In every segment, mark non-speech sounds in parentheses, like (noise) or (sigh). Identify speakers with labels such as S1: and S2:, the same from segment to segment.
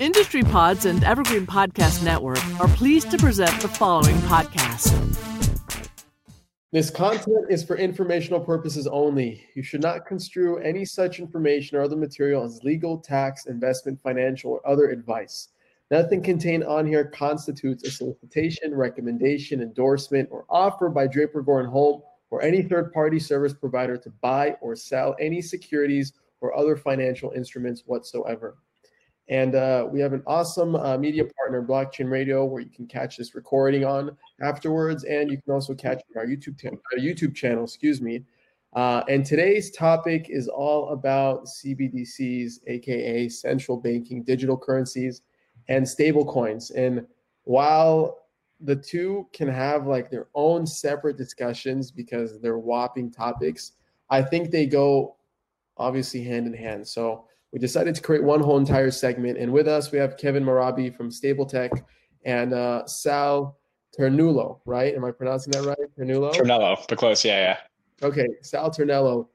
S1: Industry Pods and Evergreen Podcast Network are pleased to present the following podcast.
S2: This content is for informational purposes only. You should not construe any such information or other material as legal, tax, investment, financial, or other advice. Nothing contained on here constitutes a solicitation, recommendation, endorsement, or offer by Draper Goren Holm or any third party service provider to buy or sell any securities or other financial instruments whatsoever. And uh, we have an awesome uh, media partner, Blockchain Radio, where you can catch this recording on afterwards, and you can also catch our YouTube t- our YouTube channel. Excuse me. Uh, and today's topic is all about CBDCs, aka central banking digital currencies, and stable coins. And while the two can have like their own separate discussions because they're whopping topics, I think they go obviously hand in hand. So we decided to create one whole entire segment. And with us, we have Kevin Mehrabi from Stable Tech and uh, Sal Ternulo, right? Am I pronouncing that right?
S3: Ternulo? Ternello, but close. Yeah, yeah.
S2: Okay, Sal Ternello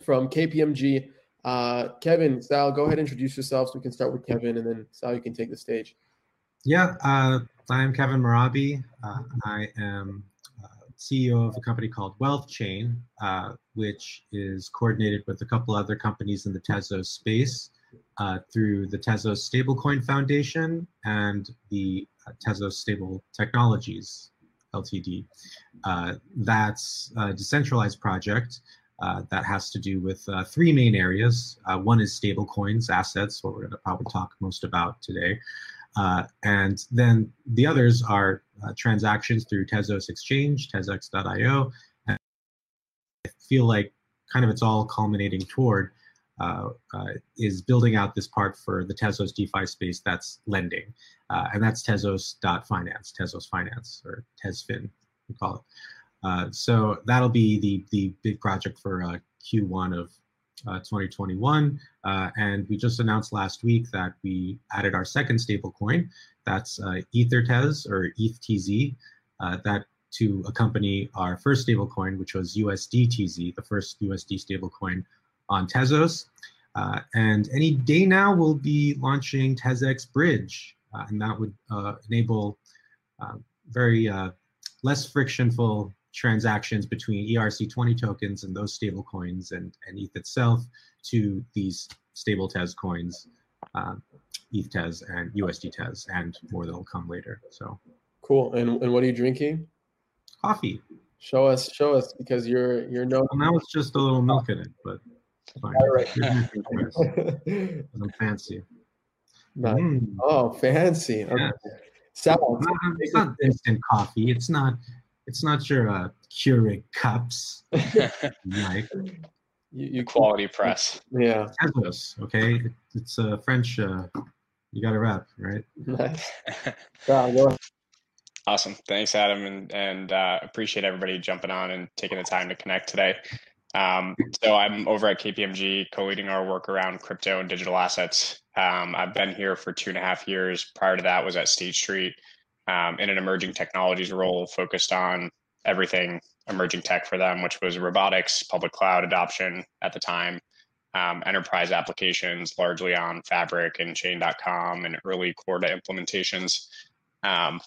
S2: from KPMG. Uh, Kevin, Sal, go ahead and introduce yourself so we can start with Kevin and then Sal, you can take the stage.
S4: Yeah, uh, I am Kevin Mehrabi. Uh, I am CEO of a company called Wealth Chain, uh, which is coordinated with a couple other companies in the Tezos space uh, through the Tezos Stablecoin Foundation and the uh, Tezos Stable Technologies Ltd. Uh, that's a decentralized project uh, that has to do with uh, three main areas. one is stablecoins, assets, what we're going to probably talk most about today. Uh, and then the others are uh, transactions through Tezos Exchange, Tezos.io. And I feel like kind of it's all culminating toward uh, uh is building out this part for the Tezos DeFi space that's lending. Uh, and that's Tezos.finance, Tezos Finance, or Tezfin, we call it. Uh, so that'll be the, the big project for Q1 of 2021. Uh, and we just announced last week that we added our second stablecoin. That's uh, EtherTez or ETHTZ. Uh, that to accompany our first stablecoin, which was USDTZ, the first USD stablecoin on Tezos. Uh, and any day now, we'll be launching TezX Bridge, uh, and that would uh, enable very less frictionful transactions between ERC20 tokens and those stable coins and, and ETH itself to these stable Tez coins, um, ETH Tez and USD Tez, and more that will come later. So
S2: cool. And, and what are you drinking?
S4: Coffee.
S2: Show us, show us, because you're you're no.
S4: Well, now it's just a little milk in it, but fine. All right. I'm (laughs) fancy.
S2: Nice. Mm. Oh, fancy. Okay. Yeah.
S4: So, it's not, it's not instant coffee. It's not it's not your uh, Keurig cups, (laughs)
S3: Mike. You, you quality press.
S2: Yeah.
S4: Tezos, okay? It, it's a uh, French. Uh, you got to wrap, right?
S2: Nice. (laughs)
S3: awesome. Thanks, Adam, and and uh, appreciate everybody jumping on and taking the time to connect today. Um, so I'm over at KPMG, co-leading our work around crypto and digital assets. Um, I've been here for two and a half years. Prior to that, was at State Street um, in an emerging technologies role focused on everything emerging tech for them, which was robotics, public cloud adoption at the time, um, enterprise applications largely on Fabric and Chain.com and early Corda implementations. Um,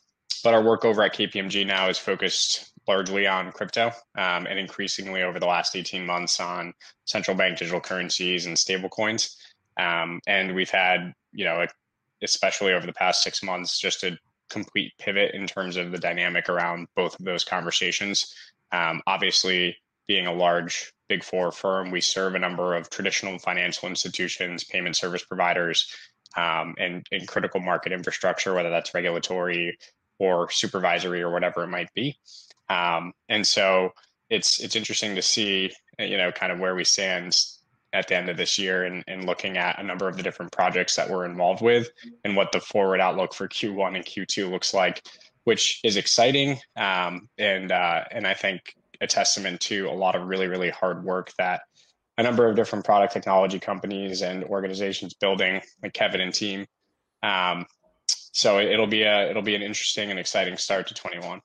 S3: but our work over at KPMG now is focused largely on crypto um, and increasingly over the last 18 months on central bank digital currencies and stablecoins. Um, and we've had, you know, especially over the past six months, just a complete pivot in terms of the dynamic around both of those conversations. Um, obviously, being a large big four firm, we serve a number of traditional financial institutions, payment service providers, um, and, and critical market infrastructure, whether that's regulatory or supervisory or whatever it might be. Um, and so it's it's interesting to see, you know, kind of where we stand at the end of this year and, and looking at a number of the different projects that we're involved with and what the forward outlook for Q1 and Q2 looks like, which is exciting. Um, and, uh, and I think a testament to a lot of really, really hard work that a number of different product technology companies and organizations building like Kevin and team. Um, so it'll be a, it'll be an interesting and exciting start to 21.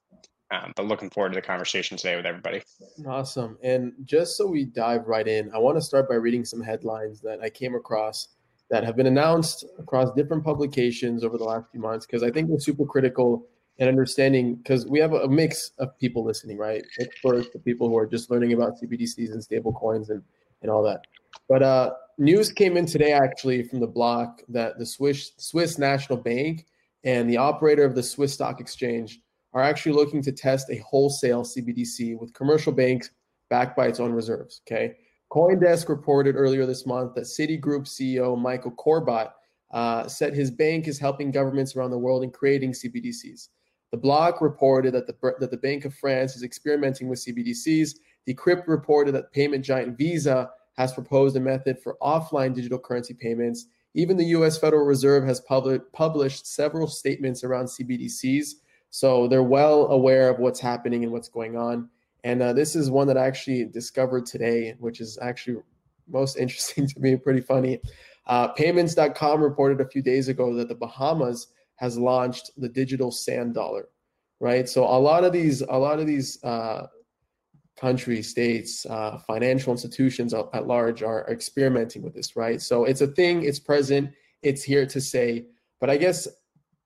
S3: Um, but looking forward to the conversation today with everybody.
S2: Awesome. And just so we dive right in, I want to start by reading some headlines that I came across that have been announced across different publications over the last few months because I think they're super critical in understanding because we have a, mix of people listening, right? Experts, the people who are just learning about CBDCs and stable coins and, and all that. But uh, news came in today actually from the block that the Swiss Swiss National Bank and the operator of the Swiss Stock Exchange are actually looking to test a wholesale CBDC with commercial banks backed by its own reserves. Okay. Coindesk reported earlier this month that Citigroup CEO Michael Corbat uh, said his bank is helping governments around the world in creating CBDCs. The block reported that the, that the Bank of France is experimenting with CBDCs. The Decrypt reported that payment giant Visa has proposed a method for offline digital currency payments. Even the US Federal Reserve has pub- published several statements around CBDCs. So they're well aware of what's happening and what's going on. And uh, this is one that I actually discovered today, which is actually most (laughs) interesting to me, pretty funny. Uh, payments.com reported a few days ago that the Bahamas has launched the digital sand dollar, right? So a lot of these, a lot of these uh, states, uh, financial institutions at large are experimenting with this, right? So it's a thing, it's present, it's here to say. But I guess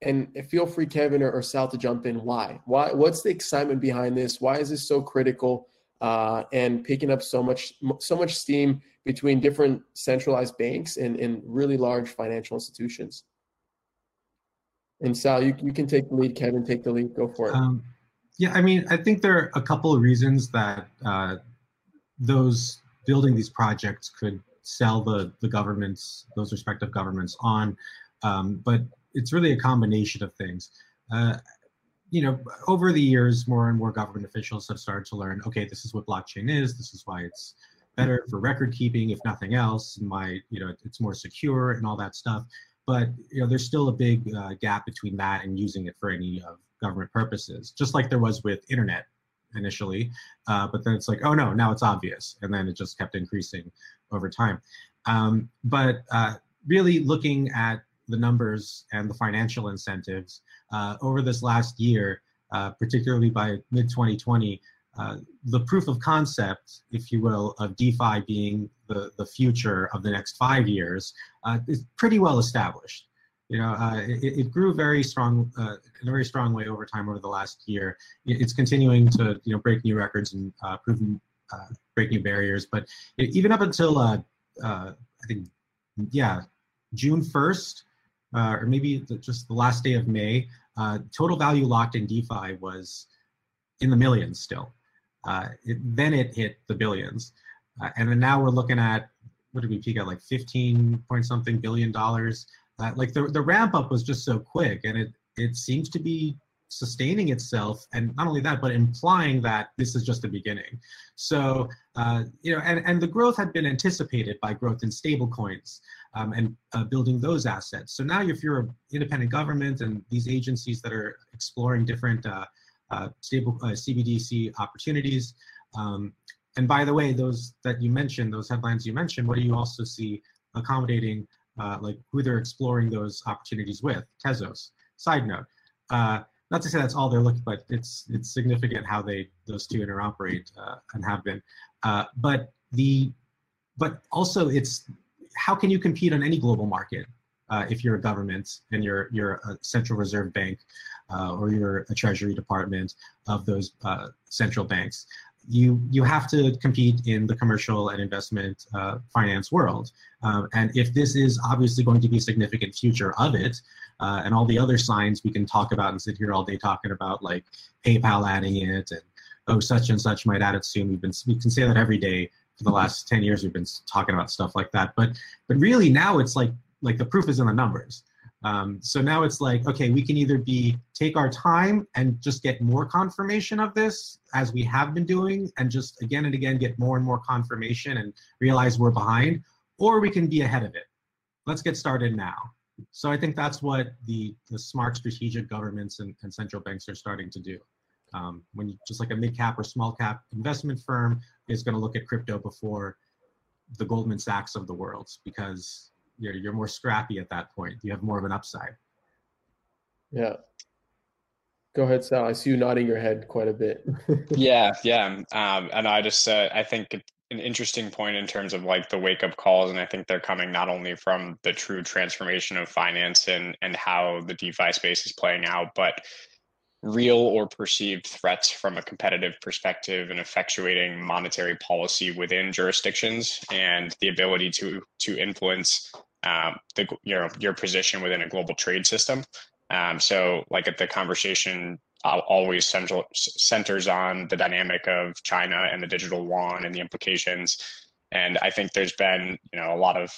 S2: and feel free, Kevin or, or Sal, to jump in. Why? Why? What's the excitement behind this? Why is this so critical uh, and picking up so much so much steam between different centralized banks and, and really large financial institutions? And Sal, you, you can take the lead. Kevin, take the lead. Go for it. Um,
S4: yeah, I mean, I think there are a couple of reasons that uh, those building these projects could sell the the governments, those respective governments, on. Um, but it's really a combination of things. Uh, you know, over the years, more and more government officials have started to learn, okay, this is what blockchain is. This is why it's better for record keeping, if nothing else. My, you know, it's more secure and all that stuff. But you know, there's still a big uh, gap between that and using it for any of government purposes, just like there was with internet initially. Uh, but then it's like, oh no, now it's obvious, and then it just kept increasing over time. Um, but uh, really looking at the numbers and the financial incentives uh, over this last year, uh, particularly by mid 2020, uh, the proof of concept, if you will, of DeFi being the, the future of the next five years uh, is pretty well established. You know, uh, it, it, grew very strong uh, in a very strong way over time over the last year. It's continuing to you know break new records and prove break new barriers. But even up until I think, yeah, June 1st, uh, or maybe the, just the last day of May, uh, total value locked in DeFi was in the millions still. Uh, it, then it hit the billions. Uh, and then now we're looking at, what did we peak at, like 15 point something billion dollars. Uh, like the, the ramp up was just so quick and it, it seems to be sustaining itself and not only that but implying that this is just the beginning so uh, you know and, and the growth had been anticipated by growth in stable coins um, and uh, building those assets. So now if you're an independent government and these agencies that are exploring different uh, uh, stable uh, CBDC opportunities, um, and by the way, those that you mentioned, those headlines you mentioned, what do you also see accommodating, uh, like who they're exploring those opportunities with? Tezos. Side note, uh, not to say that's all they're looking, but it's it's significant how they those two interoperate and have been. but the but also it's how can you compete on any global market uh, if you're a government and you're you're a central reserve bank uh, or you're a treasury department of those uh, central banks? You you have to compete in the commercial and investment uh, finance world, um, and if this is obviously going to be a significant future of it, uh, and all the other signs we can talk about and sit here all day talking about, like PayPal adding it and oh such and such might add it soon. We've been we can say that every day for the last 10 years we've been talking about stuff like that. But but really now it's like like the proof is in the numbers um, so now it's like okay we can either be take our time and just get more confirmation of this as we have been doing and just again and again get more and more confirmation and realize we're behind or we can be ahead of it. Let's get started now. So i think that's what the the smart strategic governments and, and central banks are starting to do. Um, when you just like a mid cap or small cap investment firm is going to look at crypto before the Goldman Sachs of the world because you're, you're more scrappy at that point. You have more of an upside.
S2: Yeah. Go ahead, Sal. I see you nodding your head quite a bit. (laughs)
S3: yeah, yeah. Um, and I just, uh, I think an interesting point in terms of like the wake up calls, and I think they're coming not only from the true transformation of finance and and how the DeFi space is playing out, but real or perceived threats from a competitive perspective and effectuating monetary policy within jurisdictions and the ability to to influence um, the your your position within a global trade system. Um, so, like at the conversation always central, centers on the dynamic of China and the digital yuan and the implications. And I think there's been you know a lot of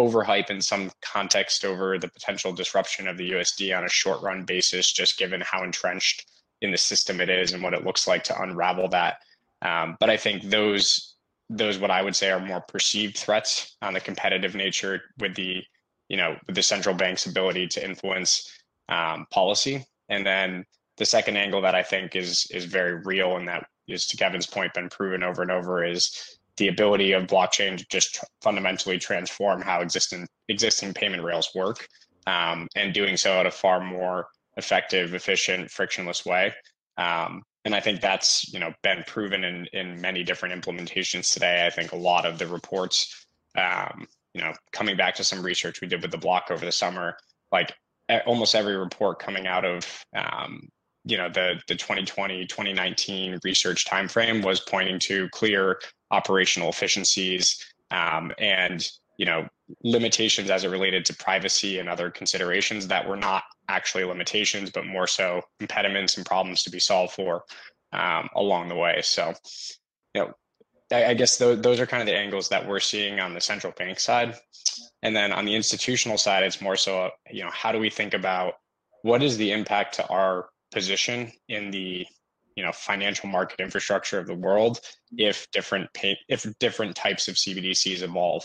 S3: overhype in some context over the potential disruption of the USD on a short run basis, just given how entrenched in the system it is and what it looks like to unravel that. Um, but I think those those what I would say are more perceived threats on the competitive nature with the you know with the central bank's ability to influence um, policy. And then the second angle that I think is is very real and that is to Kevin's point been proven over and over is the ability of blockchain to just fundamentally transform how existing existing payment rails work, um, and doing so at a far more effective, efficient, frictionless way. Um, and I think that's you know been proven in in many different implementations today. I think a lot of the reports, um, you know, coming back to some research we did with the block over the summer, like almost every report coming out of um, you know the the 2020 2019 research timeframe was pointing to clear operational efficiencies um, and you know limitations as it related to privacy and other considerations that were not actually limitations but more so impediments and problems to be solved for um, along the way. So you know I, I guess th- those are kind of the angles that we're seeing on the central bank side. And then on the institutional side it's more so you know how do we think about what is the impact to our position in the you know financial market infrastructure of the world if different pay, if different types of CBDCs evolve.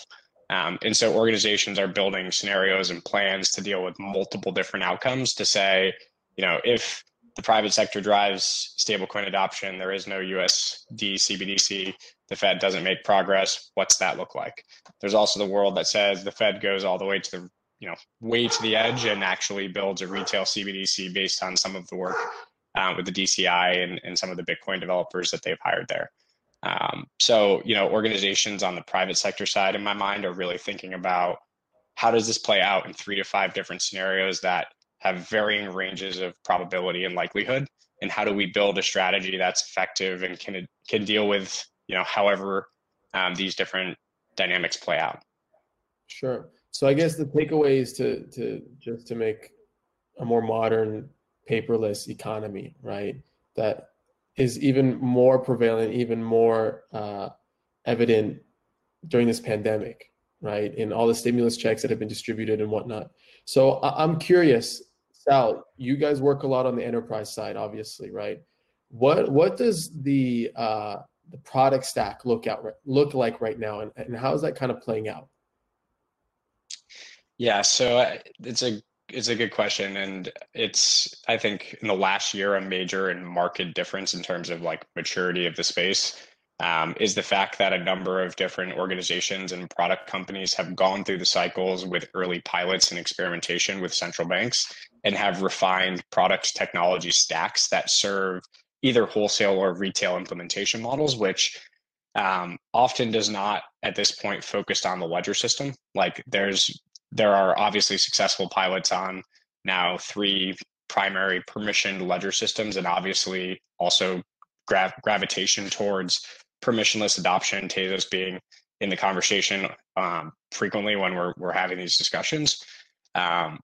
S3: Um, and so organizations are building scenarios and plans to deal with multiple different outcomes to say, you know, if the private sector drives stablecoin adoption, there is no USD CBDC, the Fed doesn't make progress, what's that look like? There's also the world that says the Fed goes all the way to the you know way to the edge and actually builds a retail CBDC based on some of the work uh, with the DCI and, and some of the Bitcoin developers that they've hired there. Um, so, you know, organizations on the private sector side, in my mind, are really thinking about how does this play out in three to five different scenarios that have varying ranges of probability and likelihood, and how do we build a strategy that's effective and can can deal with you know however um, these different dynamics play out.
S2: Sure. So I guess the takeaway is to to just to make a more modern paperless economy, right? That is even more prevalent, even more uh, evident during this pandemic, right? In all the stimulus checks that have been distributed and whatnot. So I- I'm curious, Sal, you guys work a lot on the enterprise side, obviously, right? What what does the uh, the product stack look out look like right now, and, and how is that kind of playing out?
S3: Yeah, so uh, it's a it's a good question, and it's I think in the last year a major and market difference in terms of like maturity of the space um, is the fact that a number of different organizations and product companies have gone through the cycles with early pilots and experimentation with central banks and have refined product technology stacks that serve either wholesale or retail implementation models, which um, often does not at this point focused on the ledger system. Like there's there are obviously successful pilots on now three primary permissioned ledger systems and obviously also gra- gravitation towards permissionless adoption tezos being in the conversation um, frequently when we're, we're having these discussions. Um,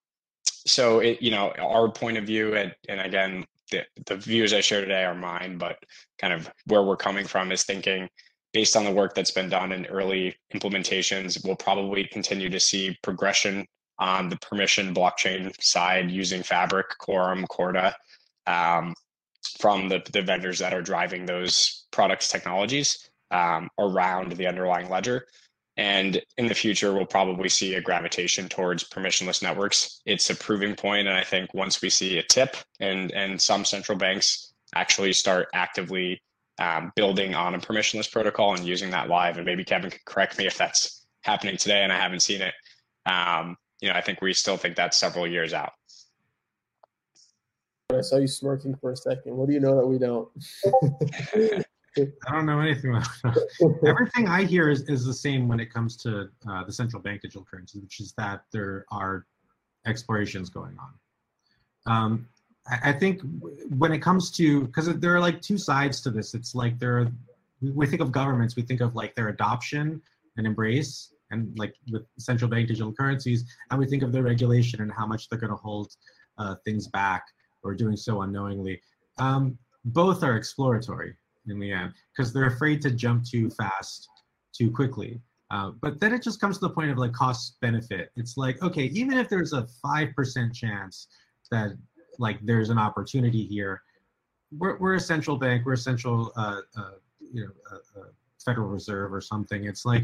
S3: so it you know our point of view and, and again the, the views i share today are mine but kind of where we're coming from is thinking based on the work that's been done in early implementations, we'll probably continue to see progression on the permission blockchain side using Fabric, Quorum, Corda um, from the, the vendors that are driving those products technologies um, around the underlying ledger. And in the future, we'll probably see a gravitation towards permissionless networks. It's a proving point, and I think once we see a tip and and some central banks actually start actively um, building on a permissionless protocol and using that live. And maybe Kevin could correct me if that's happening today and I haven't seen it. Um, you know, I think we still think that's several years out.
S2: I saw you smirking for a second. What do you know that we don't? (laughs)
S4: I don't know anything about that. Everything I hear is, is the same when it comes to uh, the central bank digital currencies, which is that there are explorations going on. Um, I, think when it comes to, because there are like two sides to this. It's like there are, we think of governments, we think of like their adoption and embrace, and like with central bank digital currencies, and we think of their regulation and how much they're going to hold uh, things back or doing so unknowingly. Um, both are exploratory in the end because they're afraid to jump too fast, too quickly. Uh, but then it just comes to the point of like cost benefit. It's like, okay, even if there's a 5% chance that like there's an opportunity here, we're, we're a central bank, we're a central, uh, uh, you know, uh, uh, Federal Reserve or something. It's like,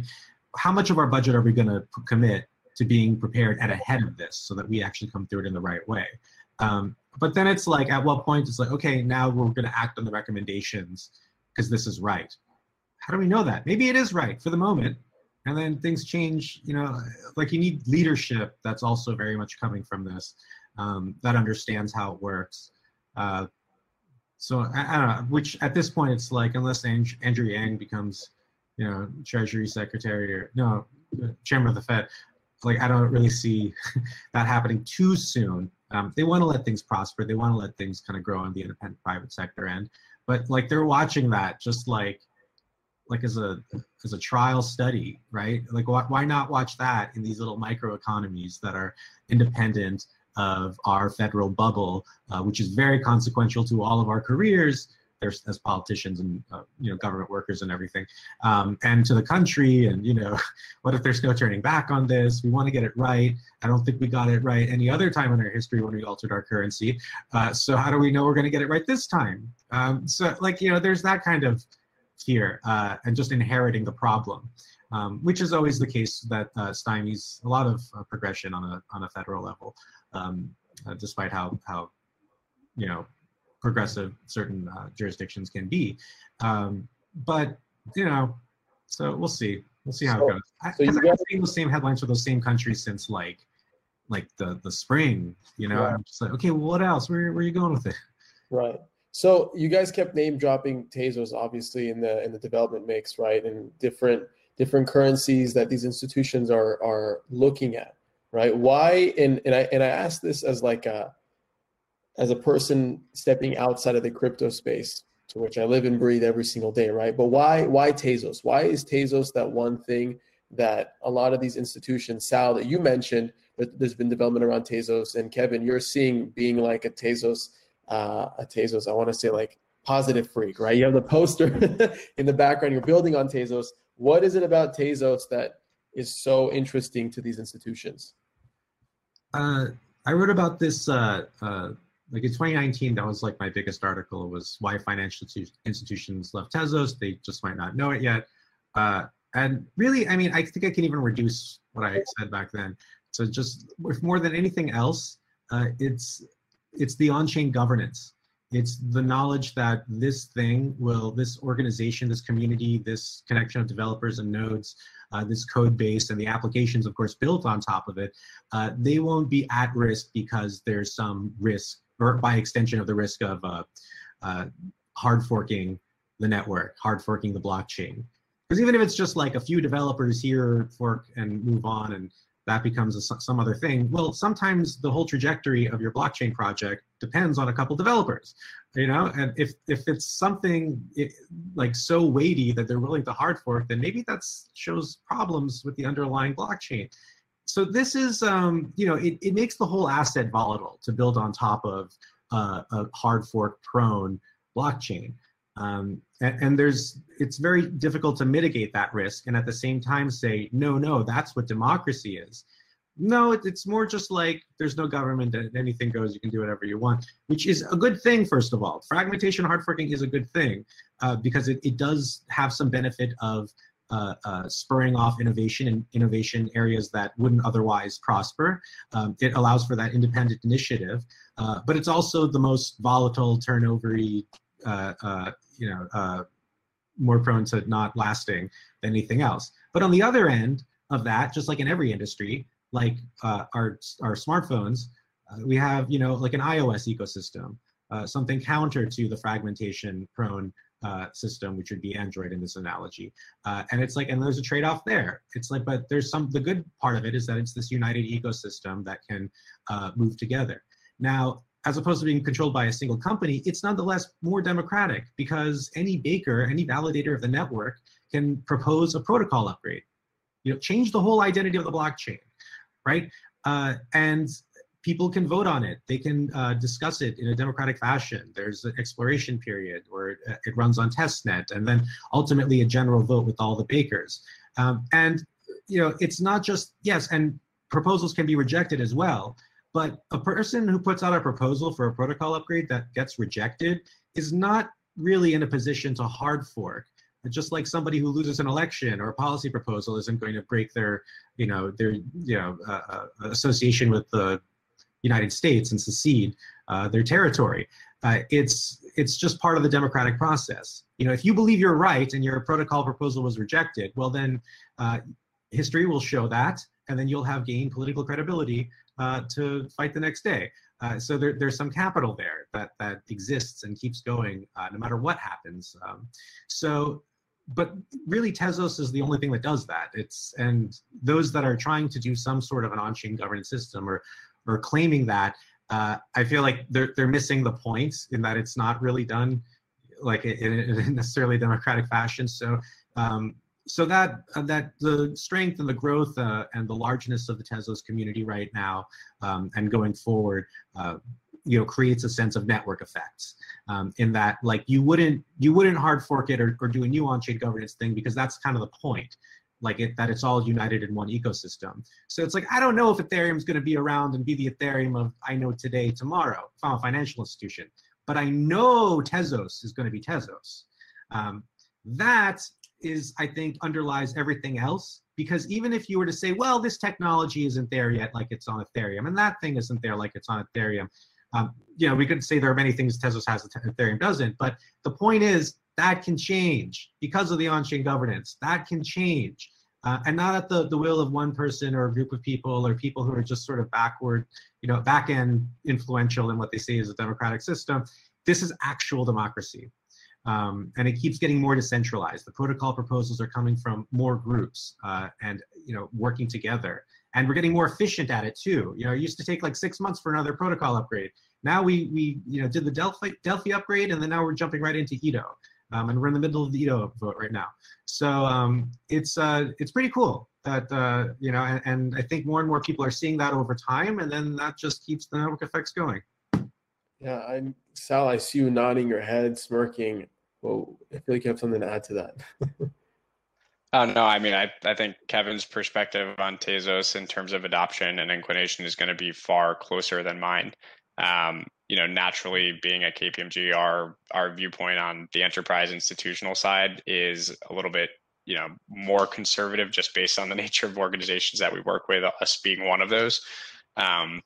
S4: how much of our budget are we going to commit to being prepared at ahead of this so that we actually come through it in the right way? Um, but then it's like, at what point it's like, okay, now we're going to act on the recommendations because this is right. How do we know that? Maybe it is right for the moment, and then things change. You know, like you need leadership that's also very much coming from this, um, that understands how it works. Uh, so I, I, don't know. Which at this point, it's like unless Andrew Yang becomes, you know, Treasury Secretary or no, Chairman of the Fed, like I don't really see (laughs) that happening too soon. Um, they want to let things prosper. They want to let things kind of grow on the independent private sector end. But like they're watching that just like like as a as a trial study, right? Like why, why not watch that in these little micro economies that are independent of our federal bubble, uh, which is very consequential to all of our careers, there's as politicians and uh, you know government workers and everything um, and to the country and you know (laughs) what if there's no turning back on this? We want to get it right. I don't think we got it right any other time in our history when we altered our currency. Uh, so how do we know we're going to get it right this time? Um, so like you know there's that kind of fear uh, and just inheriting the problem um, which is always the case that uh, stymies a lot of uh, progression on a on a federal level um, uh, despite how how you know progressive certain uh, jurisdictions can be. Um, but you know, so we'll see. We'll see how so, it goes. I, so I've been seeing the same headlines for those same countries since like like the the spring. You know, I'm just like, okay, well, what else? Where where are you going with it?
S2: Right. So you guys kept name dropping Tezos, obviously in the in the development mix, right? And different different currencies that these institutions are are looking at, right? Why? And and I and I ask this as like a as a person stepping outside of the crypto space to which I live and breathe every single day, right? But why why Tezos? Why is Tezos that one thing that a lot of these institutions, Sal, that you mentioned, that there's been development around Tezos, and Kevin, you're seeing being like a Tezos, uh, a Tezos. I want to say like positive freak, right? You have the poster (laughs) in the background. You're building on Tezos. What is it about Tezos that is so interesting to these institutions?
S4: Uh, I wrote about this uh, uh like in 2019, that was like my biggest article was why financial institutions left Tezos. They just might not know it yet. Uh, and really, I mean, I think I can even reduce what I said back then. So just if more than anything else, uh, it's it's the on-chain governance. It's the knowledge that this thing will, this organization, this community, this connection of developers and nodes, uh, this code base and the applications, of course, built on top of it, uh, they won't be at risk because there's some risk or by extension of the risk of uh, uh, hard forking the network, hard forking the blockchain. Because even if it's just like a few developers here fork and move on and that becomes a, some other thing, well, sometimes the whole trajectory of your blockchain project depends on a couple developers, you know? And if, if it's something it, like so weighty that they're willing to hard fork, then maybe that shows problems with the underlying blockchain so this is, um, you know, it, it makes the whole asset volatile to build on top of uh, a hard fork prone blockchain. Um, and, and, there's, it's very difficult to mitigate that risk and at the same time say, no, no, that's what democracy is. No, it, it's more just like there's no government, and anything goes, you can do whatever you want, which is a good thing, first of all. Fragmentation, hard forking is a good thing uh, because it, it does have some benefit of uh, uh, spurring off innovation in innovation areas that wouldn't otherwise prosper. Um, it allows for that independent initiative, uh, but it's also the most volatile, turnovery, uh, uh, you know, uh, more prone to not lasting than anything else. But on the other end of that, just like in every industry, like our our smartphones, we have you know like an iOS ecosystem, something counter to the fragmentation prone uh, system, which would be Android in this analogy. Uh, and it's like, and there's a trade-off there. It's like, but there's some, the good part of it is that it's this united ecosystem that can uh, move together. Now, as opposed to being controlled by a single company, it's nonetheless more democratic because any baker, any validator of the network can propose a protocol upgrade. You know, change the whole identity of the blockchain, right? Uh, and people can vote on it. They can uh, discuss it in a democratic fashion. There's an exploration period where it, it, runs on testnet, and then ultimately a general vote with all the bakers. Um, and you know, it's not just yes, and proposals can be rejected as well. But a person who puts out a proposal for a protocol upgrade that gets rejected is not really in a position to hard fork. Just like somebody who loses an election or a policy proposal isn't going to break their, you know, their, you know, uh, uh, association with the United States and secede uh, their territory. Uh, it's it's just part of the democratic process. You know, if you believe you're right and your protocol proposal was rejected, well then uh, history will show that, and then you'll have gained political credibility uh, to fight the next day. Uh, so there, there's some capital there that that exists and keeps going uh, no matter what happens. Um, so but really Tezos is the only thing that does that. It's and those that are trying to do some sort of an on-chain governance system or or claiming that, uh, I feel like they're they're missing the point in that it's not really done like in, in necessarily democratic fashion. So um, so that uh, that the strength and the growth uh, and the largeness of the Tezos community right now um, and going forward, uh, you know, creates a sense of network effects. Um, in that, like, you wouldn't you wouldn't hard fork it or, or do a new on-chain governance thing because that's kind of the point like it, that it's all united in one ecosystem. So it's like, I don't know if Ethereum is going to be around and be the Ethereum of I know today, tomorrow, if I'm a financial institution, but I know Tezos is going to be Tezos. Um, that is, I think, underlies everything else because even if you were to say, well, this technology isn't there yet, like it's on Ethereum, and that thing isn't there like it's on Ethereum, um, you know, we could say there are many things Tezos has that Ethereum doesn't, but the point is that can change because of the on-chain governance. That can change. Uh, and not at the, the will of one person or a group of people or people who are just sort of backward, you know, back end influential in what they say is a democratic system. This is actual democracy. Um, and it keeps getting more decentralized. The protocol proposals are coming from more groups uh, and you know working together. And we're getting more efficient at it too. You know, it used to take like six months for another protocol upgrade. Now we we you know did the Delphi Delphi upgrade, and then now we're jumping right into Edo um, and we're in the middle of the Edo vote right now. So um, it's uh, it's pretty cool that uh, you know, and, and, I think more and more people are seeing that over time, and then that just keeps the network effects going.
S2: Yeah, I'm Sal. I see you nodding your head, smirking. Well, I feel like you have something to add to that. (laughs)
S3: Oh no, I mean, I, I think Kevin's perspective on Tezos in terms of adoption and inclination is going to be far closer than mine. Um, you know, naturally being at KPMG, our our viewpoint on the enterprise institutional side is a little bit, you know, more conservative just based on the (laughs) nature of organizations that we work with, us being one of those. Um,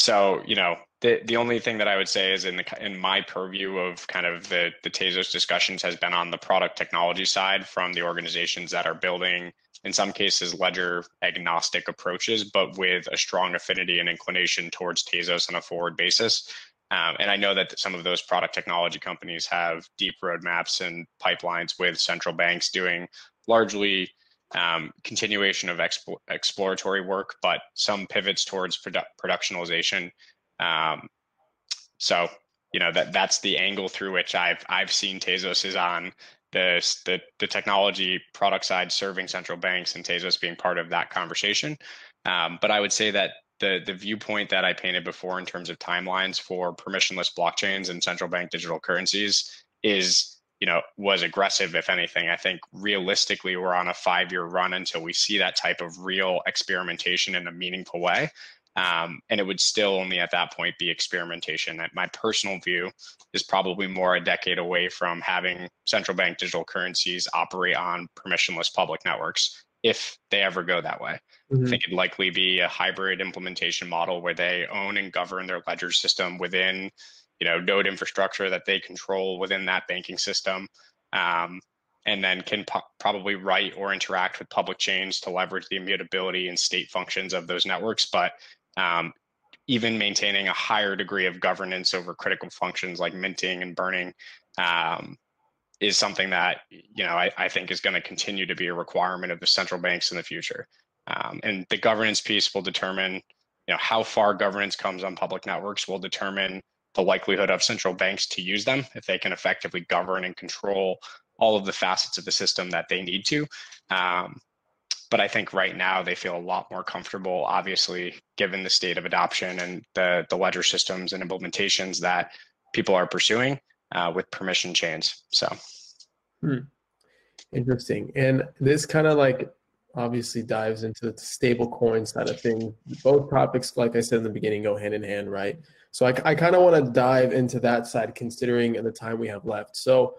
S3: so, you know, the the only thing that I would say is in the in my purview of kind of the the Tezos discussions has been on the product technology side from the organizations that are building in some cases ledger agnostic approaches, but with a strong affinity and inclination towards Tezos on a forward basis. Um, and I know that some of those product technology companies have deep roadmaps and pipelines with central banks doing largely um, continuation of expo- exploratory work, but some pivots towards produ- productionalization. Um, so, you know that that's the angle through which I've I've seen Tezos is on the, the, the technology product side serving central banks and Tezos being part of that conversation. Um, but I would say that the the viewpoint that I painted before in terms of timelines for permissionless blockchains and central bank digital currencies is you know was aggressive if anything i think realistically we're on a five year run until we see that type of real experimentation in a meaningful way um, and it would still only at that point be experimentation. My personal view is probably more a decade away from having central bank digital currencies operate on permissionless public networks if they ever go that way. Mm-hmm. I think it'd likely be a hybrid implementation model where they own and govern their ledger system within, you know, node infrastructure that they control within that banking system. Um, and then can po- probably write or interact with public chains to leverage the immutability and state functions of those networks. But um, even maintaining a higher degree of governance over critical functions like minting and burning um, is something that you know I, I think is going to continue to be a requirement of the central banks in the future. Um, and the governance piece will determine you know how far governance comes on public networks will determine the likelihood of central banks to use them if they can effectively govern and control all of the facets of the system that they need to. Um, but I think right now they feel a lot more comfortable, obviously, given the state of adoption and the, the ledger systems and implementations that people are pursuing uh, with permission chains. So,
S2: hmm. interesting. And this kind of like obviously dives into the stable coin side of things. Both topics, like I said in the beginning, go hand in hand, right? So I, I kind of want to dive into that side considering the time we have left. So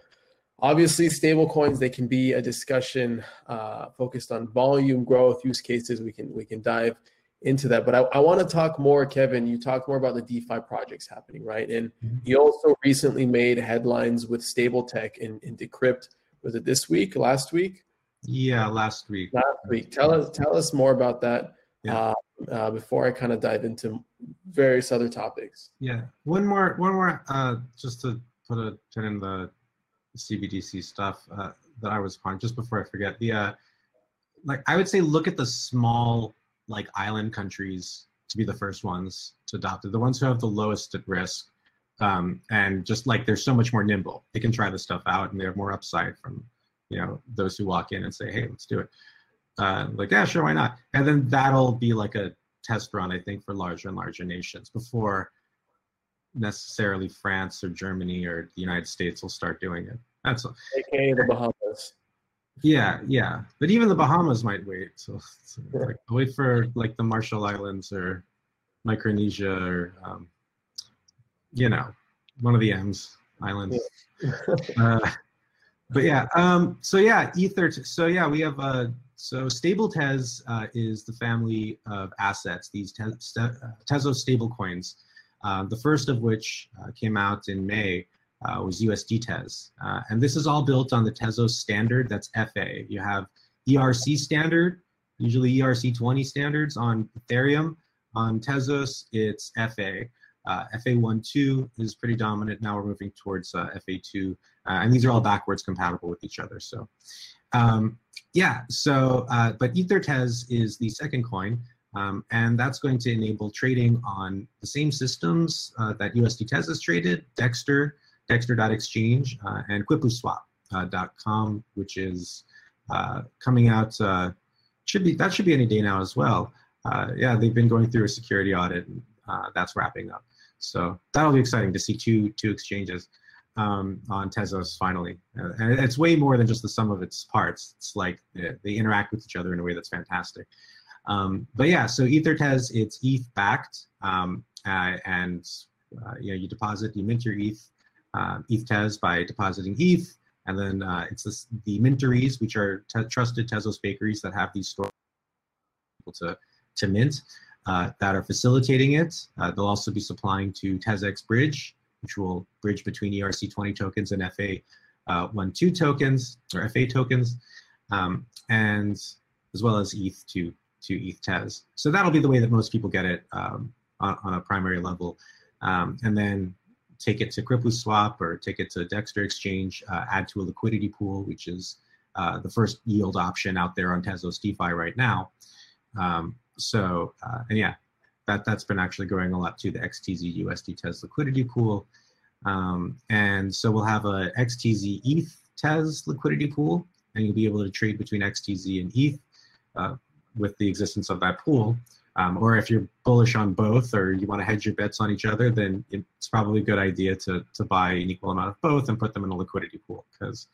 S2: obviously stable coins, they can be a discussion uh, focused on volume growth, use cases. We can, we can dive into that. But I, I want to talk more, Kevin, you talked more about the DeFi projects happening, right? And mm-hmm. you also recently made headlines with Stable Tech and, and Decrypt. Was it this week, last week?
S4: Yeah, last week.
S2: Last week. Tell us, tell us more about that. Yeah. Uh, uh, before I kind of dive into various other topics.
S4: Yeah, one more, one more, uh, just to put a pin in the CBDC stuff uh, that I was on just before I forget. The uh, like I would say, look at the small like island countries to be the first ones to adopt it, the ones who have the lowest at risk. Um, and just like they're so much more nimble, they can try this stuff out, and they have more upside from you know those who walk in and say, "Hey, let's do it." Uh, like, yeah, sure, why not? And then that'll be like a test run, I think, for larger and larger nations before necessarily France or Germany or the United States will start doing it. That's.
S2: AKA the Bahamas.
S4: Yeah, yeah, but even the Bahamas might wait. So, so like, wait for like the Marshall Islands or Micronesia or um, you know one of the M's islands. Yeah. uh, but yeah, um, so yeah, Ether. So yeah, we have uh, so StableTez uh, is the family of assets. These te- uh, Tezos stablecoins. Uh, the first of which uh, came out in May uh, was USD Tez, uh, and this is all built on the Tezos standard. That's FA. You have ERC standard, usually ERC20 standards on Ethereum. On Tezos, it's FA. Uh, FA12 is pretty dominant. Now we're moving towards uh, FA2, uh, and these are all backwards compatible with each other. So, um, yeah. So, uh, but EtherTez is the second coin, um, and that's going to enable trading on the same systems uh, that USD Tez is traded, Dexter, Dexter.exchange, uh, and QuipuSwap.com, which is coming out. should be that should be any day now as well. yeah, they've been going through a security audit. And, that's wrapping up. So that'll be exciting to see two two exchanges um, on Tezos finally. Uh, and it's way more than just the sum of its parts. It's like they, they interact with each other in a way that's fantastic. Um, but yeah, so EtherTez, it's ETH backed, um, uh, and uh, you know you deposit, you mint your ETH, uh, ETH by depositing ETH, and then uh, it's this, the minteries, which are trusted Tezos bakeries that have these stores to to mint uh, that are facilitating it. Uh, they'll also be supplying to TezX Bridge, which will bridge between ERC20 tokens and FA12 uh, tokens or FA tokens, um, and as well as ETH to to ETH Tez. So that'll be the way that most people get it um, on, on, a primary level, um, and then take it to QuipuSwap or take it to Dexter Exchange, uh, add to a liquidity pool, which is uh, the first yield option out there on Tezos DeFi right now. Um, so, uh, and yeah, that, that's been actually growing a lot too, the XTZ USD Tez liquidity pool. Um, and so we'll have a XTZ ETH Tez liquidity pool, and you'll be able to trade between XTZ and ETH uh, with the existence of that pool. Um, or if you're bullish on both or you want to hedge your bets on each other, then it's probably a good idea to, to buy an equal amount of both and put them in a liquidity pool. Because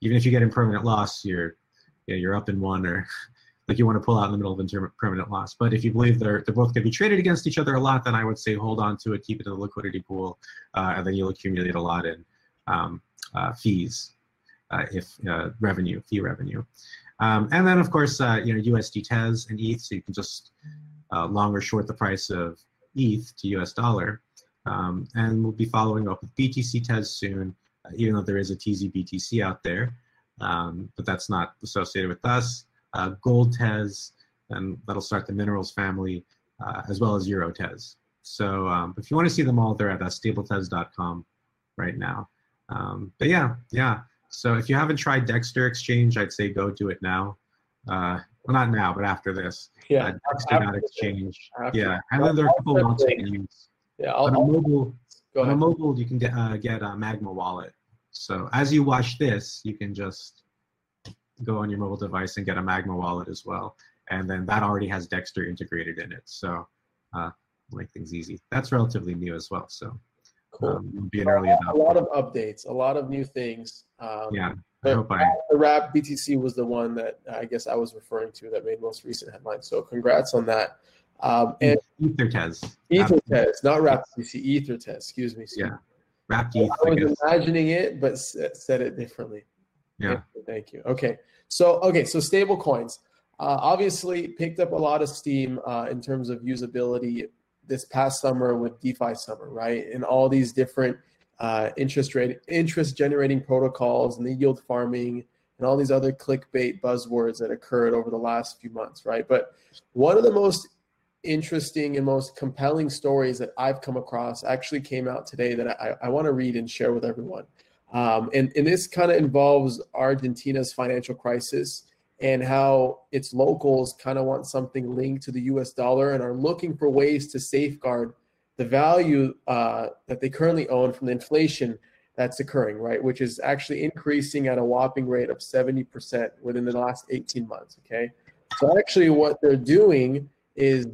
S4: even if you get impermanent loss, you're, you know, you're up in one or like you want to pull out in the middle of a permanent loss. But if you believe they're they're both going to be traded against each other a lot, then I would say hold on to it, keep it in the liquidity pool, uh, and then you'll accumulate a lot in um, uh, fees, uh, if uh, revenue, fee revenue. Um, and then of course, uh, you know USD Tez and ETH, so you can just uh, long or short the price of ETH to US dollar. Um, and we'll be following up with BTC Tez soon, even though there is a TZ BTC out there, um, but that's not associated with us uh, Gold Tez, and that'll start the minerals family, uh, as well as Euro Tez. So um, if you want to see them all, they're at uh, stabletez.com right now. Um, but yeah, yeah. So if you haven't tried Dexter Exchange, I'd say go do it now. Uh, well, not now, but after this.
S2: Yeah.
S4: Uh, Dexter.exchange.
S2: After-
S4: Yeah, and then there are a couple wallets you can use.
S2: Yeah. I'll,
S4: On a mobile, on a mobile, you can get uh, get a Magma wallet. So as you watch this, you can just go on your mobile device and get a Magma wallet as well, and then that already has Dexter integrated in it. So uh, make things easy. That's relatively new as well. So
S2: Cool.
S4: um, be an
S2: a,
S4: early
S2: lot, a lot of updates, a lot of new things. Um,
S4: Yeah, I hope I.
S2: the rap BTC was the one that I guess I was referring to that made most recent headlines. So congrats on that. Um, and
S4: EtherTez.
S2: Ether test, not rap BTC, Ether test. Excuse me. excuse
S4: Yeah. Wrapped
S2: I
S4: ETH, I
S2: was
S4: guess.
S2: imagining it, but said it differently.
S4: Yeah.
S2: Thank you, Okay. So okay, so stable coins uh, obviously picked up a lot of steam uh, in terms of usability this past summer with DeFi summer, right? And all these different uh, interest rate interest generating protocols and the yield farming and all these other clickbait buzzwords that occurred over the last few months, right? But one of the most interesting and most compelling stories that I've come across actually came out today that I, I want to read and share with everyone. Um, and, and this kind of involves Argentina's financial crisis and how its locals kind of want something linked to the US dollar and are looking for ways to safeguard the value uh, that they currently own from the inflation that's occurring, right? Which is actually increasing at a whopping rate of 70% within the last 18 months, okay? So actually what they're doing is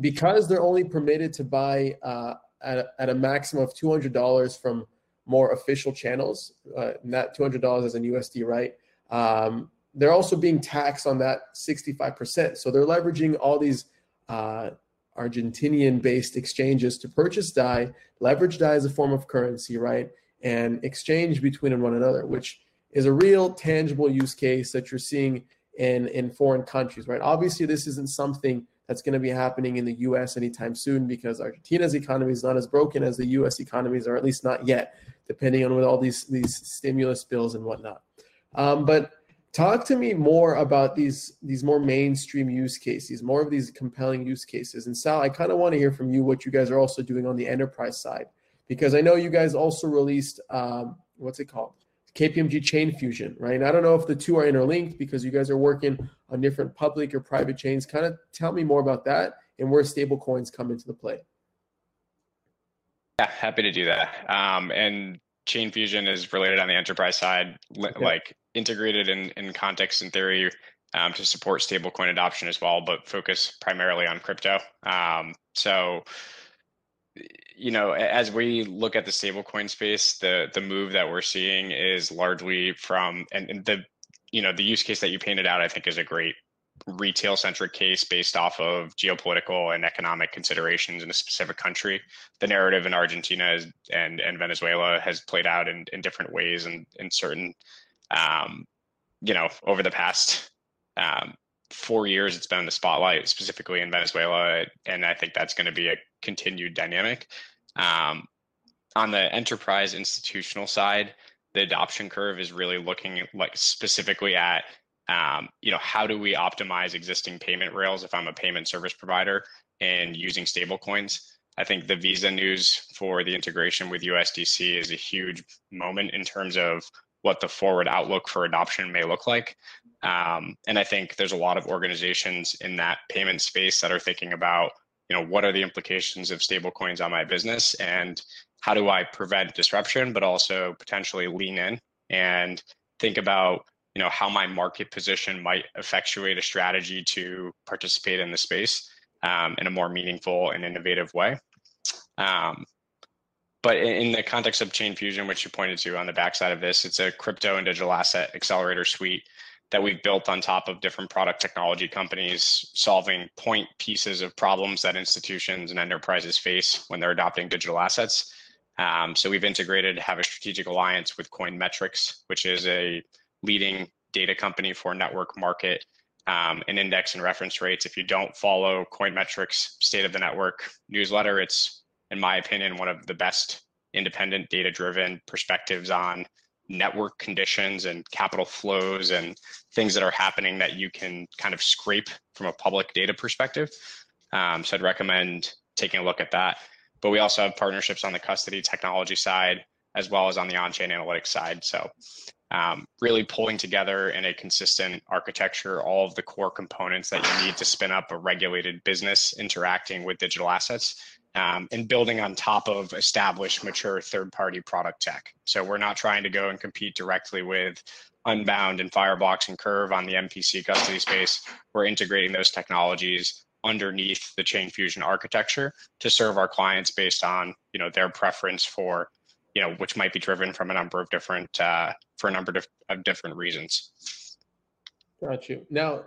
S2: because they're only permitted to buy uh, at, at a maximum of $200 from more official channels, uh, that $200 is in USD, right? Um, they're also being taxed on that 65%. So they're leveraging all these uh, Argentinian based exchanges to purchase DAI, leverage DAI as a form of currency, right? And exchange between one another, which is a real tangible use case that you're seeing in, in foreign countries, right? Obviously, this isn't something that's going to be happening in the US anytime soon because Argentina's economy is not as broken as the US economies, or at least not yet, depending on with all these, these stimulus bills and whatnot. Um, but talk to me more about these these more mainstream use cases more of these compelling use cases. And sal i kind of want to hear from you what you guys are also doing on the enterprise side because i know you guys also released um, what's it called? Kpmg chain fusion right? And i don't know if the two are interlinked because you guys are working on different public or private chains. Kind of tell me more about that and where stable coins come into the play
S3: Yeah, happy to do that. Um, and Chain Fusion is related on the enterprise side, li-
S2: Okay.
S3: like integrated in, in context and theory um, to support stablecoin adoption as well, but focus primarily on crypto. Um, so, you know, as we look at the stablecoin space, the the move that we're seeing is largely from and, and the you know the use case that you painted out, I think, is a great retail centric case based off of geopolitical and economic considerations in a specific country the narrative in Argentina is, and and Venezuela has played out in, in different ways and in certain um, you know over the past um, four years it's been in the spotlight specifically in Venezuela and I think that's going to be a continued dynamic. Um, on the enterprise institutional side the adoption curve is really looking like specifically at um, you know how do we optimize existing payment rails if I'm a payment service provider and using stablecoins I think the Visa news for the integration with USDC is a huge moment in terms of what the forward outlook for adoption may look like. Um, and I think there's a lot of organizations in that payment space that are thinking about, you know, what are the implications of stablecoins on my business and how do I prevent disruption, but also potentially lean in and think about, you know, how my market position might effectuate a strategy to participate in the space um, in a more meaningful and innovative way. Um, but in, the context of Chain Fusion, which you pointed to on the backside of this, it's a crypto and digital asset accelerator suite that we've built on top of different product technology companies solving point pieces of problems that institutions and enterprises face when they're adopting digital assets. Um, so we've integrated, have a strategic alliance with Coin Metrics, which is a leading data company for network market um, and index and reference rates. If you don't follow Coinmetrics State of the Network newsletter, it's, in my opinion, one of the best independent data driven perspectives on network conditions and capital flows and things that are happening that you can kind of scrape from a public data perspective. Um, so I'd recommend taking a look at that. But we also have partnerships on the custody technology side as well as on the on-chain analytics side. So um, really pulling together in a consistent architecture all of the core components that you need to spin up a regulated business interacting with digital assets um, and building on top of established mature third-party product tech. So we're not trying to go and compete directly with Unbound and Fireblocks and Curv on the MPC custody space. We're integrating those technologies underneath the Chain Fusion architecture to serve our clients based on you know their preference for you know which might be driven from a number of different uh, for a number of of different reasons.
S2: Got you. Now,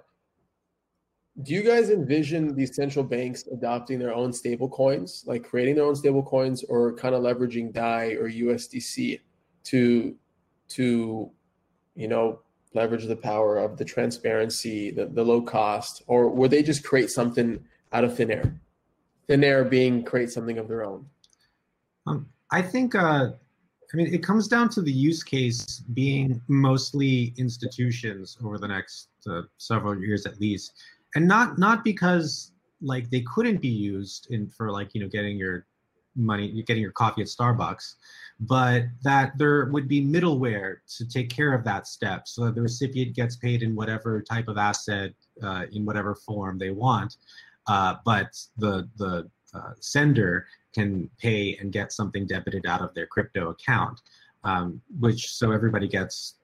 S2: do you guys envision these central banks adopting their own stable coins, like creating their own stable coins, or kind of leveraging DAI or USDC to to you know leverage the power of the transparency, the, the low cost, or would they just create something out of thin air? Thin air being create something of their own.
S4: Um, I think, uh, I mean, it comes down to the use case being mostly institutions over the next uh, several years at least, and not not because like they couldn't be used in for like you know getting your money, getting your coffee at Starbucks, but that there would be middleware to take care of that step so that the recipient gets paid in whatever type of asset uh, in whatever form they want. Uh, but the, the uh, sender can pay and get something debited out of their crypto account, um, which so everybody gets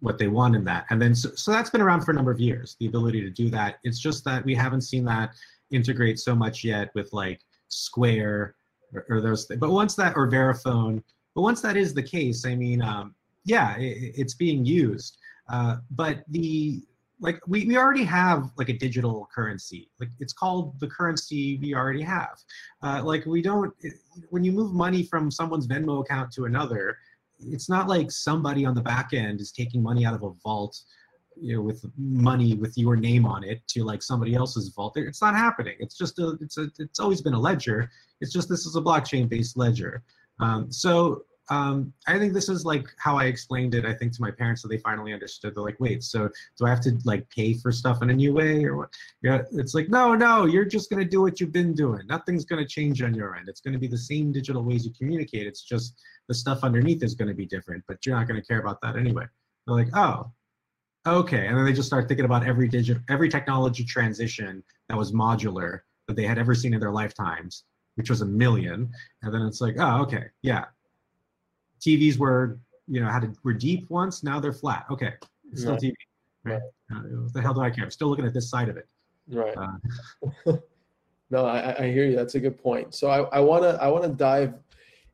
S4: what they want in that. And then, so, so that's been around for a number of years, the ability to do that. It's just that we haven't seen that integrate so much yet with like Square or, or those things. But once that, or Verifone, but once that is the case, I mean, um, yeah, it, it's being used. Uh, but the like we, we already have like a digital currency. Like it's called the currency we already have. Uh, like we don't it, when you move money from someone's venmo account to another it's not like somebody on the back end is taking money out of a vault you know with money with your name on it to like somebody else's vault. It's not happening. It's just a it's a it's always been a ledger. It's just this is a blockchain based ledger. Um, so um, I think this is like how I explained it. I think to my parents, so they finally understood. They're like, "Wait, so do I have to like pay for stuff in a new way, or what?" Yeah, it's like, no, no, you're just gonna do what you've been doing. Nothing's gonna change on your end. It's gonna be the same digital ways you communicate. It's just the stuff underneath is gonna be different, but you're not gonna care about that anyway. They're like, oh, okay, and then they just start thinking about every digital, every technology transition that was modular that they had ever seen in their lifetimes which was a million. And then it's like, oh, okay, yeah. TVs were, you know, had a, were deep once, now they're flat. Okay, it's still right. TV. Right? Uh, what the hell do I care? I'm still looking at this side of it.
S2: Right. Uh, (laughs) no, I, I, hear you. That's a good point. So I, I wanna I wanna dive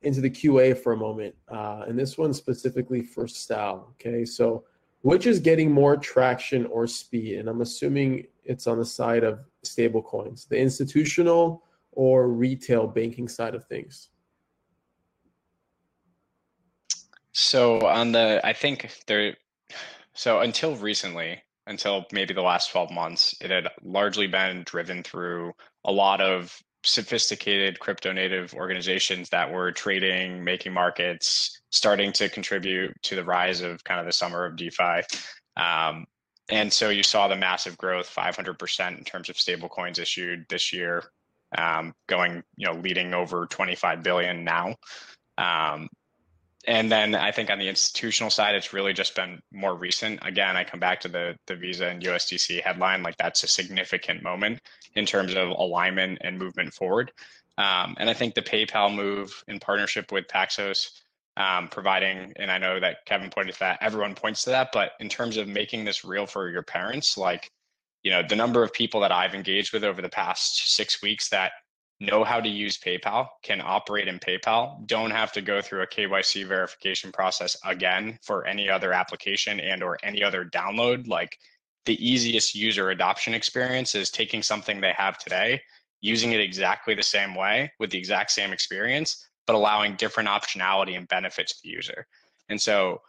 S2: into the QA for a moment, uh, and this one specifically for Sal. Okay, so which is getting more traction or speed? And I'm assuming it's on the side of stable coins, the institutional or retail banking side of things?
S3: So on the, I think there, so until recently, until maybe the last 12 months, it had largely been driven through a lot of sophisticated crypto native organizations that were trading, making markets, starting to contribute to the rise of kind of the summer of DeFi. Um, and so you saw the massive growth, 500% in terms of stable coins issued this year, um, going, you know, leading over 25 billion now. Um, and then I think on the institutional side, it's really just been more recent. Again, I come back to the the Visa and USDC headline. Like that's a significant moment in terms of alignment and movement forward. Um, and I think the PayPal move in partnership with Paxos, um, providing, and I know that Kevin pointed to that, everyone points to that, but in terms of making this real for your parents, like you know the number of people that i've engaged with over the past six weeks that know how to use paypal can operate in paypal don't have to go through a kyc verification process again for any other application and or any other download like the easiest user adoption experience is taking something they have today using it exactly the same way with the exact same experience but allowing different optionality and benefits to the user and so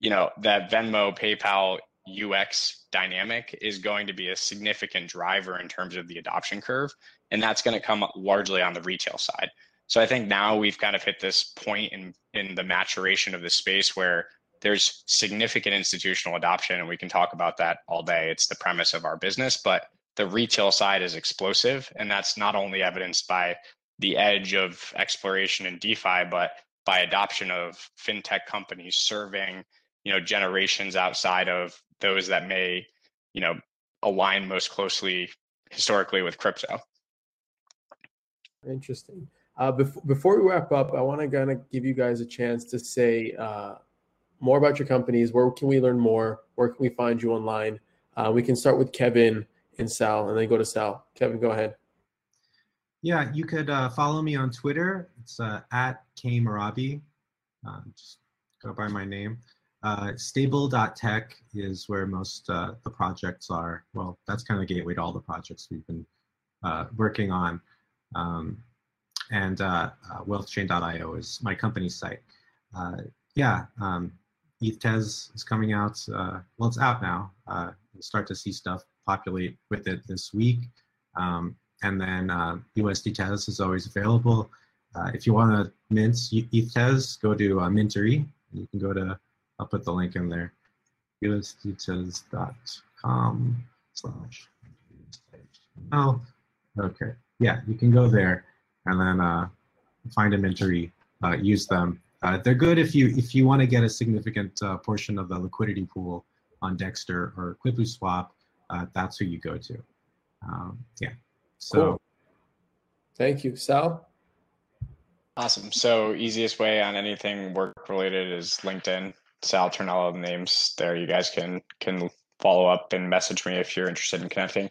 S3: you know that venmo paypal UX dynamic is going to be a significant driver in terms of the adoption curve. And that's going to come largely on the retail side. So I think now we've kind of hit this point in, in the maturation of the space where there's significant institutional adoption, and we can talk about that all day. It's the premise of our business, but the retail side is explosive. And that's not only evidenced by the edge of exploration in DeFi, but by adoption of fintech companies serving you know generations outside of those that may you know align most closely historically with crypto
S2: interesting. Uh, before, before we wrap up i want to kind of give you guys a chance to say uh, more about your companies where can we learn more where can we find you online? Uh, we can start with kevin and sal and then go to sal. Kevin go ahead.
S4: Yeah you could uh, follow me on twitter. It's uh, at k mehrabi. Uh, just go by my name. Uh, stable.tech is where most uh, the projects are. Well, that's kind of the gateway to all the projects we've been working on. Um, and uh, uh, wealthchain.io is my company's site. Uh, yeah, um, ETHtz is coming out. Uh, well, it's out now. Uh, we'll start to see stuff populate with it this week. Um, and then uh, USDtz is always available. Uh, if you want to mint ETHtz, go to uh, Mintery. You can go to I'll put the link in there. usdtz.com slash oh okay yeah you can go there and then uh, find a mentoree uh, use them uh, they're good if you if you want to get a significant uh, portion of the liquidity pool on dexter or QuipuSwap uh, that's who you go to um, yeah so cool.
S2: thank you sal
S3: awesome so easiest way on anything work related is linkedin Sal Ternullo names there. You guys can can follow up and message me if you're interested in connecting.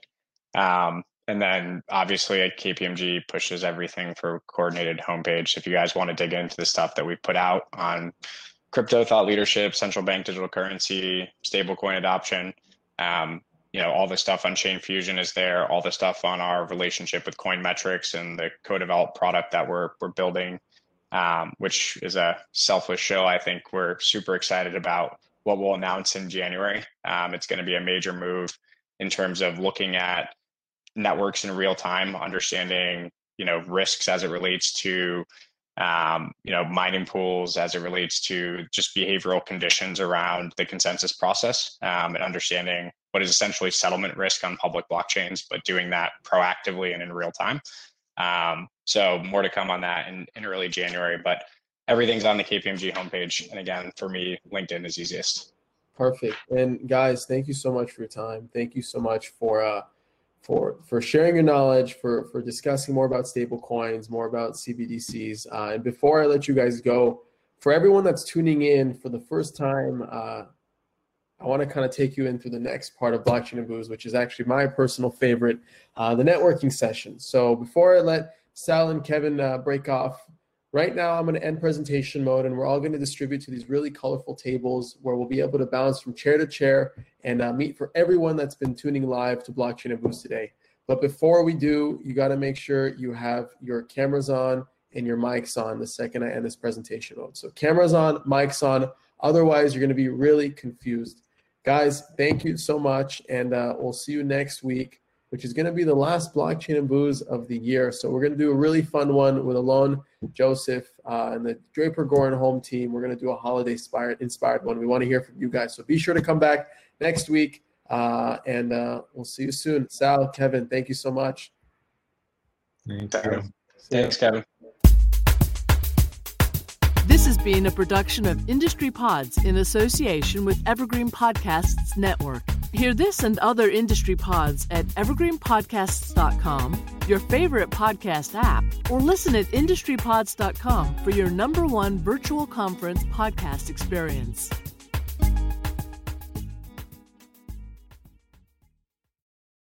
S3: Um, and then obviously at KPMG pushes everything for coordinated homepage. If you guys want to dig into the stuff that we put out on crypto thought leadership, central bank digital currency, stablecoin adoption, um, you know, all the stuff on Chain Fusion is there. All the stuff on our relationship with Coin Metrics and the co-developed product that we're we're building um, which is a selfless show. I think we're super excited about what we'll announce in January. Um, it's going to be a major move in terms of looking at networks in real time, understanding you know risks as it relates to um, you know mining pools, as it relates to just behavioral conditions around the consensus process, um, and understanding what is essentially settlement risk on public blockchains, but doing that proactively and in real time. Um, so more to come on that in, in early January, but everything's on the KPMG homepage. And again, for me, LinkedIn is easiest.
S2: Perfect. And guys, thank you so much for your time. Thank you so much for uh, for for sharing your knowledge, for for discussing more about stable coins, more about CBDCs. Uh, and before I let you guys go, for everyone that's tuning in for the first time, uh, I want to kind of take you in through the next part of blockchain and booze, which is actually my personal favorite, uh, the networking session. So before I let Sal and Kevin uh, break off. Right now, I'm going to end presentation mode, and we're all going to distribute to these really colorful tables where we'll be able to bounce from chair to chair and uh, meet for everyone that's been tuning live to Blockchain and Booze today. But before we do, you got to make sure you have your cameras on and your mics on the second I end this presentation mode. So cameras on, mics on. Otherwise, you're going to be really confused. Guys, thank you so much, and uh, we'll see you next week which is going to be the last blockchain and booze of the year. So we're going to do a really fun one with Alon, Joseph, uh, and the Draper Goren Holm team. We're going to do a holiday inspired, inspired one. We want to hear from you guys. So be sure to come back next week, uh, and uh, we'll see you soon. Sal, Kevin, thank you so much.
S3: Thank you. Thanks, Kevin.
S1: This has been a production of Industry Pods in association with Evergreen Podcasts Network. Hear this and other industry pods at evergreenpodcasts.com, your favorite podcast app, or listen at industrypods.com for your number one virtual conference podcast experience.